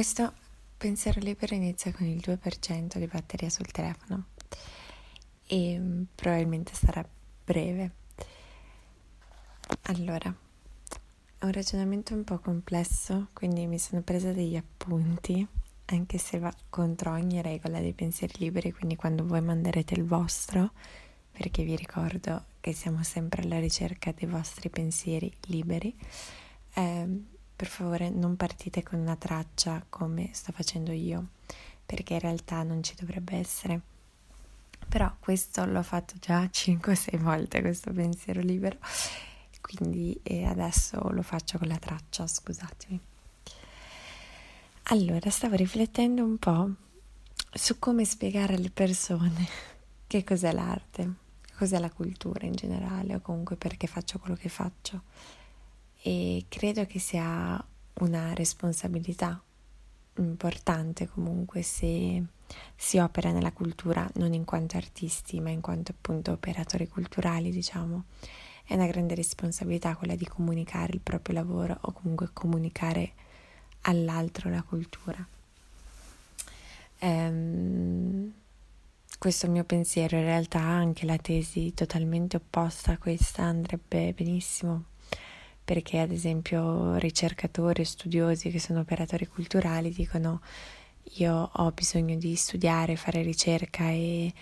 questo pensiero libero inizia con il 2% di batteria sul telefono e mm, probabilmente sarà breve. Allora, è un ragionamento un po' complesso, quindi mi sono presa degli appunti, anche se va contro ogni regola dei pensieri liberi, quindi quando voi manderete il vostro, perché vi ricordo che siamo sempre alla ricerca dei vostri pensieri liberi, eh, per favore non partite con una traccia come sto facendo io, perché in realtà non ci dovrebbe essere. Però questo l'ho fatto già 5-6 volte, questo pensiero libero quindi eh, adesso lo faccio con la traccia, scusatemi. Allora, stavo riflettendo un po' su come spiegare alle persone che cos'è l'arte, cos'è la cultura in generale o comunque perché faccio quello che faccio. E credo che sia una responsabilità importante comunque se si opera nella cultura non in quanto artisti ma in quanto appunto operatori culturali diciamo. È una grande responsabilità quella di comunicare il proprio lavoro o comunque comunicare all'altro la cultura. Ehm, questo è il mio pensiero, in realtà anche la tesi totalmente opposta a questa andrebbe benissimo, perché ad esempio ricercatori, studiosi che sono operatori culturali dicono io ho bisogno di studiare, fare ricerca e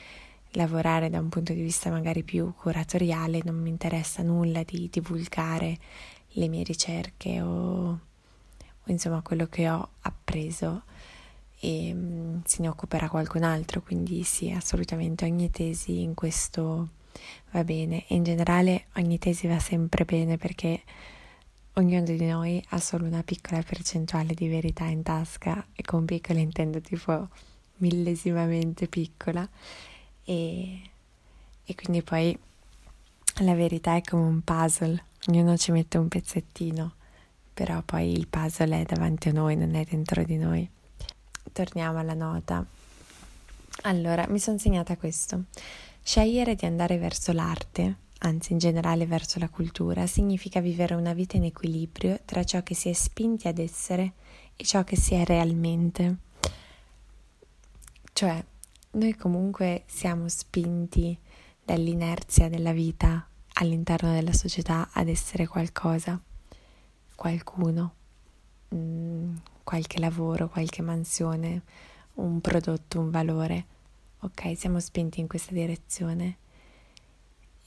lavorare da un punto di vista magari più curatoriale, non mi interessa nulla di divulgare le mie ricerche o, o insomma quello che ho appreso. E um, se ne occuperà qualcun altro, quindi sì, assolutamente ogni tesi in questo va bene. E in generale ogni tesi va sempre bene perché ognuno di noi ha solo una piccola percentuale di verità in tasca e con piccola intendo tipo millesimamente piccola e, e quindi poi la verità è come un puzzle, ognuno ci mette un pezzettino, però poi il puzzle è davanti a noi, non è dentro di noi. Torniamo alla nota. Allora, mi sono segnata questo. Scegliere di andare verso l'arte, anzi in generale verso la cultura, significa vivere una vita in equilibrio tra ciò che si è spinti ad essere e ciò che si è realmente. Cioè, noi comunque siamo spinti dall'inerzia della vita all'interno della società ad essere qualcosa, qualcuno, mh, mm, qualche lavoro, qualche mansione, un prodotto, un valore. Ok, siamo spinti in questa direzione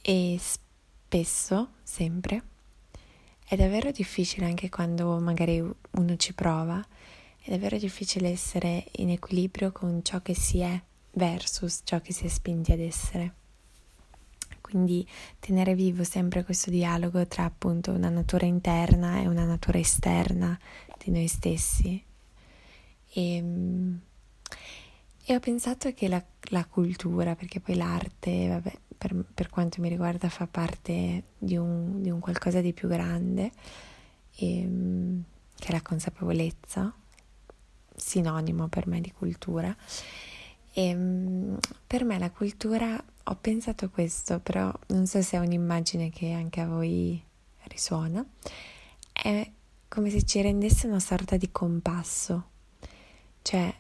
e spesso, sempre, è davvero difficile anche quando magari uno ci prova, è davvero difficile essere in equilibrio con ciò che si è versus ciò che si è spinti ad essere. Quindi tenere vivo sempre questo dialogo tra appunto una natura interna e una natura esterna di noi stessi. E, ehm, e ho pensato che la, la, cultura, perché poi l'arte, vabbè, per, per, quanto mi riguarda, fa parte di un, di un qualcosa di più grande, e, ehm, che è la consapevolezza, sinonimo per me di cultura. E ehm, per me la cultura, ho pensato questo, però non so se è un'immagine che anche a voi risuona, è come se ci rendesse una sorta di compasso, cioè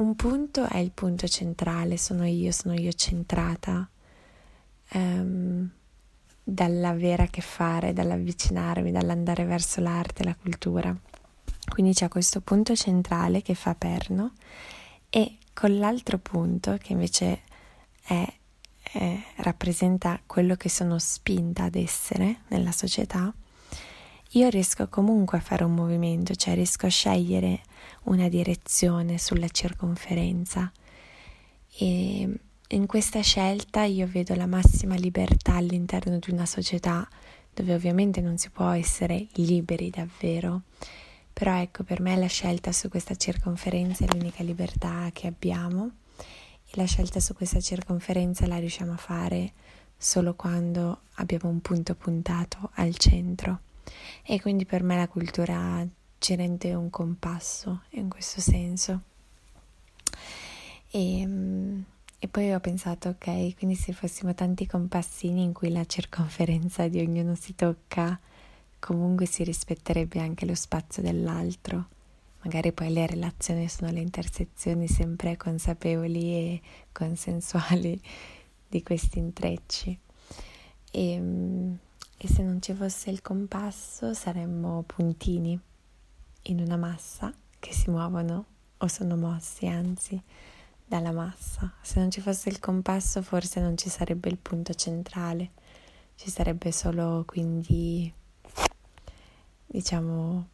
un punto è il punto centrale, sono io, sono io centrata um, dall'avere a che fare, dall'avvicinarmi, dall'andare verso l'arte, la cultura. Quindi c'è questo punto centrale che fa perno e con l'altro punto che invece è, è, rappresenta quello che sono spinta ad essere nella società, io riesco comunque a fare un movimento, cioè riesco a scegliere una direzione sulla circonferenza. E in questa scelta io vedo la massima libertà all'interno di una società dove ovviamente non si può essere liberi davvero. Però ecco, per me la scelta su questa circonferenza è l'unica libertà che abbiamo. E la scelta su questa circonferenza la riusciamo a fare solo quando abbiamo un punto puntato al centro. E quindi per me la cultura ci rende un compasso in questo senso. E, e, poi ho pensato, ok, quindi se fossimo tanti compassini in cui la circonferenza di ognuno si tocca, comunque si rispetterebbe anche lo spazio dell'altro magari poi le relazioni sono le intersezioni sempre consapevoli e consensuali di questi intrecci. E, e se non ci fosse il compasso saremmo puntini in una massa che si muovono o sono mossi, anzi, dalla massa. Se non ci fosse il compasso forse non ci sarebbe il punto centrale, ci sarebbe solo quindi, diciamo,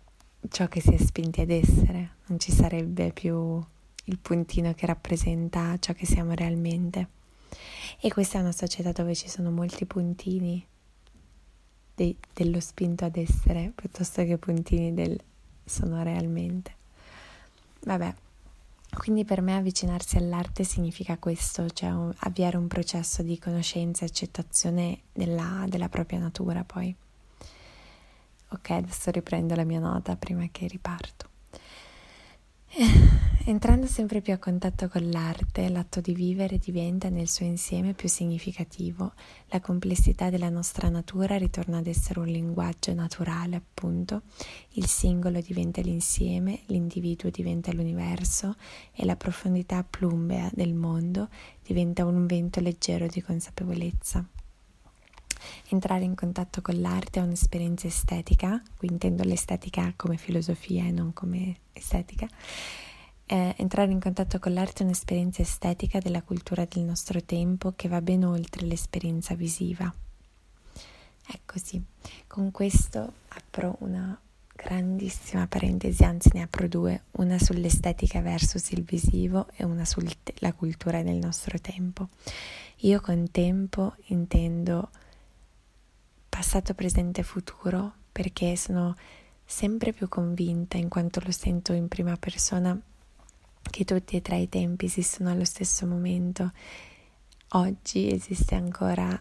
ciò che si è spinti ad essere, non ci sarebbe più il puntino che rappresenta ciò che siamo realmente. E questa è una società dove ci sono molti puntini de- dello spinto ad essere piuttosto che puntini del sono realmente. Vabbè, quindi per me avvicinarsi all'arte significa questo, cioè un, avviare un processo di conoscenza e accettazione della, della propria natura poi. Ok, adesso riprendo la mia nota prima che riparto. Entrando sempre più a contatto con l'arte, l'atto di vivere diventa nel suo insieme più significativo. La complessità della nostra natura ritorna ad essere un linguaggio naturale, appunto. Il singolo diventa l'insieme, l'individuo diventa l'universo e la profondità plumbea del mondo diventa un vento leggero di consapevolezza. Entrare in contatto con l'arte è un'esperienza estetica, qui intendo l'estetica come filosofia e non come estetica eh, entrare in contatto con l'arte è un'esperienza estetica della cultura del nostro tempo che va ben oltre l'esperienza visiva. È così. Con questo apro una grandissima parentesi, anzi ne apro due, una sull'estetica versus il visivo e una sulla cultura del nostro tempo. Io con tempo intendo passato, presente e futuro perché sono sempre più convinta, in quanto lo sento in prima persona, che tutti e tre i tempi esistono allo stesso momento. Oggi esiste ancora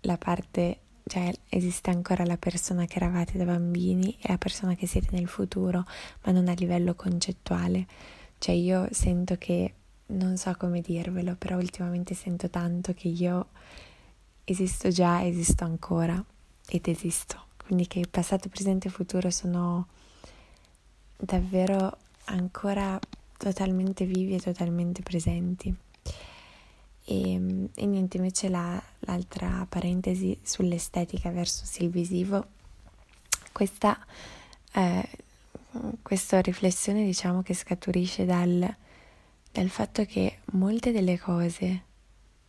la parte, cioè esiste ancora la persona che eravate da bambini e la persona che siete nel futuro, ma non a livello concettuale. Cioè io sento che, non so come dirvelo, però ultimamente sento tanto che io esisto già, esisto ancora ed esisto. Quindi che passato, presente e futuro sono davvero ancora totalmente vivi e totalmente presenti. E, e niente, invece la, l'altra parentesi sull'estetica versus il visivo, questa, eh, questa riflessione diciamo che scaturisce dal, dal fatto che molte delle cose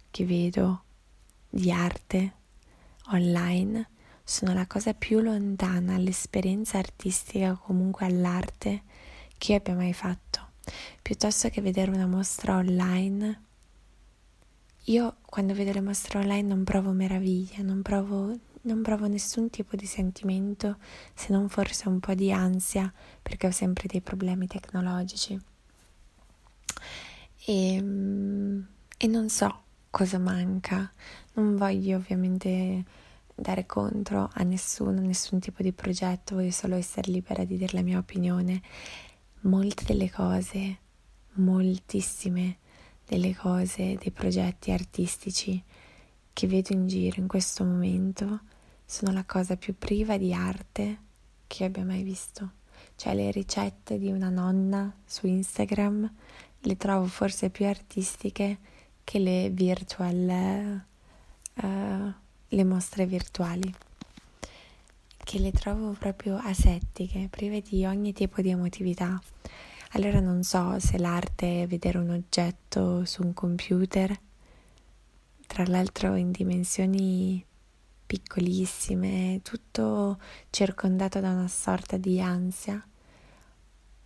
che vedo di arte online sono la cosa più lontana all'esperienza artistica o comunque all'arte che io abbia mai fatto piuttosto che vedere una mostra online. Io quando vedo le mostre online non provo meraviglia, non provo, non provo nessun tipo di sentimento se non forse un po' di ansia perché ho sempre dei problemi tecnologici. E, e non so cosa manca, non voglio ovviamente dare contro a nessuno, nessun tipo di progetto, voglio solo essere libera di dire la mia opinione molte delle cose, moltissime delle cose, dei progetti artistici che vedo in giro in questo momento sono la cosa più priva di arte che abbia mai visto. Cioè le ricette di una nonna su Instagram le trovo forse più artistiche che le virtual, uh, le mostre virtuali che le trovo proprio asettiche, prive di ogni tipo di emotività. Allora non so se l'arte è vedere un oggetto su un computer, tra l'altro in dimensioni piccolissime, tutto circondato da una sorta di ansia,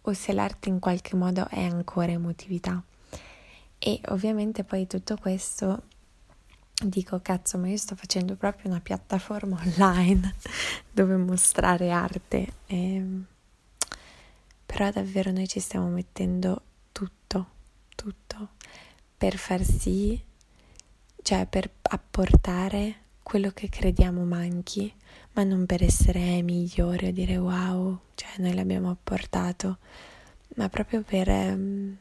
o se l'arte in qualche modo è ancora emotività. E ovviamente poi tutto questo dico cazzo ma io sto facendo proprio una piattaforma online dove mostrare arte. E... Ehm, però davvero noi ci stiamo mettendo tutto tutto per far sì cioè per apportare quello che crediamo manchi ma non per essere migliori o dire wow cioè noi l'abbiamo apportato ma proprio per um,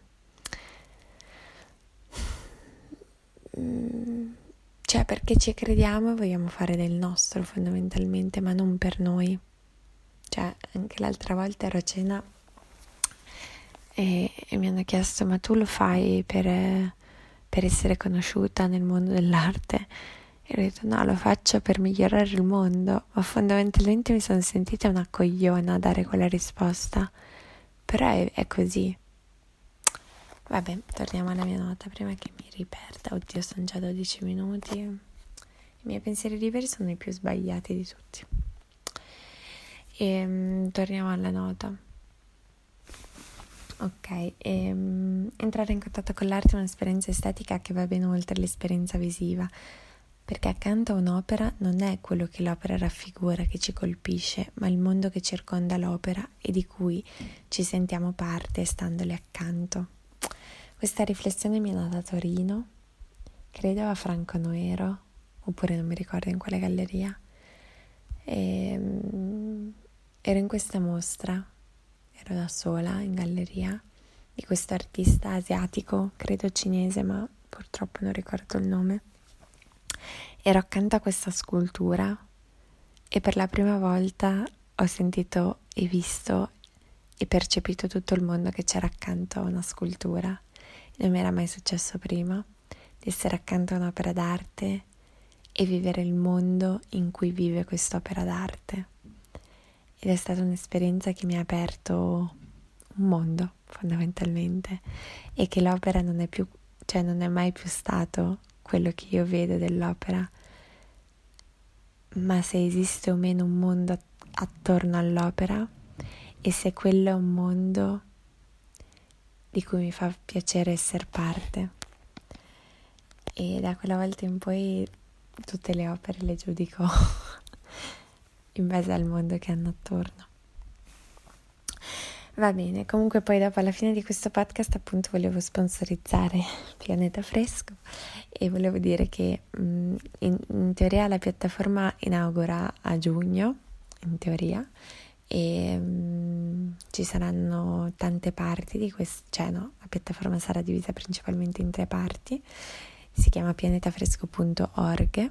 cioè perché ci crediamo e vogliamo fare del nostro fondamentalmente, ma non per noi. Cioè, anche l'altra volta ero a cena e, e mi hanno chiesto ma tu lo fai per, per essere conosciuta nel mondo dell'arte? E ho detto no, lo faccio per migliorare il mondo, ma fondamentalmente mi sono sentita una cogliona a dare quella risposta. Però è, è così. Vabbè, torniamo alla mia nota prima che mi riperda. Oddio, sono già 12 minuti. I miei pensieri liberi sono i più sbagliati di tutti. E um, torniamo alla nota. Ok, e, um, entrare in contatto con l'arte è un'esperienza estetica che va ben oltre l'esperienza visiva perché accanto a un'opera non è quello che l'opera raffigura che ci colpisce, ma il mondo che circonda l'opera e di cui ci sentiamo parte standole accanto. Questa riflessione mi è nata a Torino, credo a Franco Noero, oppure non mi ricordo in quale galleria. E, um, ero in questa mostra, ero da sola in galleria, di questo artista asiatico, credo cinese, ma purtroppo non ricordo il nome ero accanto a questa scultura e per la prima volta ho sentito e visto e percepito tutto il mondo che c'era accanto a una scultura. Non mi era mai successo prima di essere accanto a un'opera d'arte e vivere il mondo in cui vive quest'opera d'arte. Ed è stata un'esperienza che mi ha aperto un mondo fondamentalmente e che l'opera non è più, cioè non è mai più stato quello che io vedo dell'opera, ma se esiste o meno un mondo attorno all'opera e se quello è un mondo di cui mi fa piacere essere parte. E da quella volta in poi tutte le opere le giudico in base al mondo che hanno attorno. Va bene, comunque poi dopo alla fine di questo podcast appunto volevo sponsorizzare Pianeta Fresco e volevo dire che mm, in, in, teoria la piattaforma inaugura a giugno, in teoria, e mm, ci saranno tante parti di questo, cioè no, la piattaforma sarà divisa principalmente in tre parti, si chiama pianetafresco.org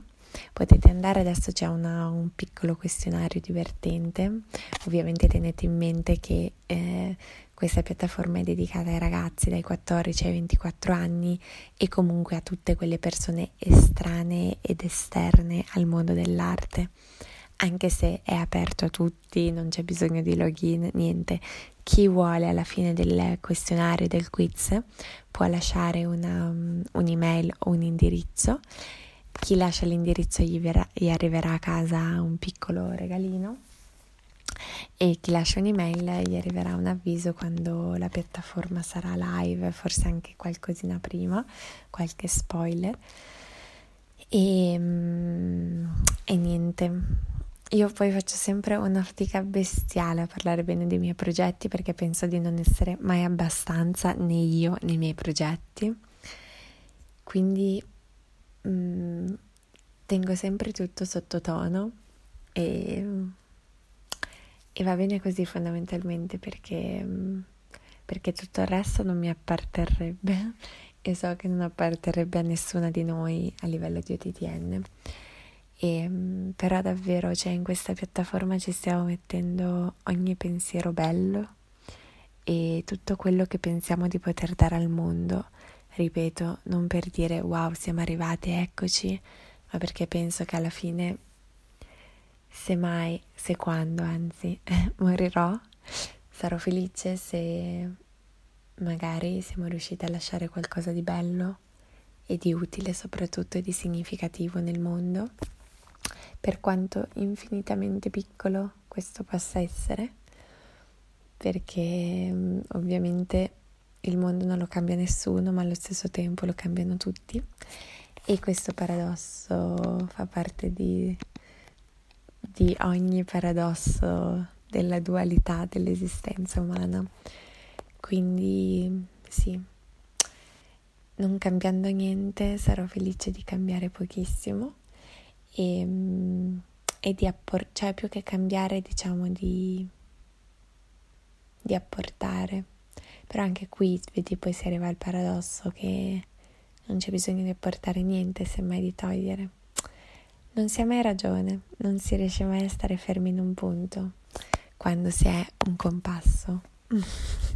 Potete andare, adesso c'è una, un piccolo questionario divertente, ovviamente tenete in mente che eh, questa piattaforma è dedicata ai ragazzi dai 14 ai 24 anni e comunque a tutte quelle persone estranee ed esterne al mondo dell'arte. Anche se è aperto a tutti, non c'è bisogno di login, niente. Chi vuole alla fine del questionario, del quiz, può lasciare una, un'email o un indirizzo chi lascia l'indirizzo gli, verrà, gli arriverà a casa un piccolo regalino e chi lascia un'email gli arriverà un avviso quando la piattaforma sarà live, forse anche qualcosina prima, qualche spoiler. E, e niente, io poi faccio sempre un'ortica bestiale a parlare bene dei miei progetti perché penso di non essere mai abbastanza né io né i miei progetti. Quindi mh, mm, tengo sempre tutto sottotono e, e va bene così fondamentalmente perché, mm, perché tutto il resto non mi apparterrebbe e so che non apparterrebbe a nessuna di noi a livello di OTTN. E, mm, però davvero, cioè, in questa piattaforma ci stiamo mettendo ogni pensiero bello e tutto quello che pensiamo di poter dare al mondo. Ripeto, non per dire wow siamo arrivati, eccoci, ma perché penso che alla fine, se mai, se quando anzi morirò, sarò felice se magari siamo riusciti a lasciare qualcosa di bello e di utile soprattutto e di significativo nel mondo, per quanto infinitamente piccolo questo possa essere, perché mm, ovviamente il mondo non lo cambia nessuno, ma allo stesso tempo lo cambiano tutti. E questo paradosso fa parte di, di ogni paradosso della dualità dell'esistenza umana. Quindi sì, non cambiando niente sarò felice di cambiare pochissimo e, e di apportare, cioè più che cambiare diciamo di, di apportare però anche qui, vedi, poi si arriva al paradosso che non c'è bisogno di portare niente, semmai di togliere. Non si ha mai ragione, non si riesce mai a stare fermi in un punto quando si è un compasso.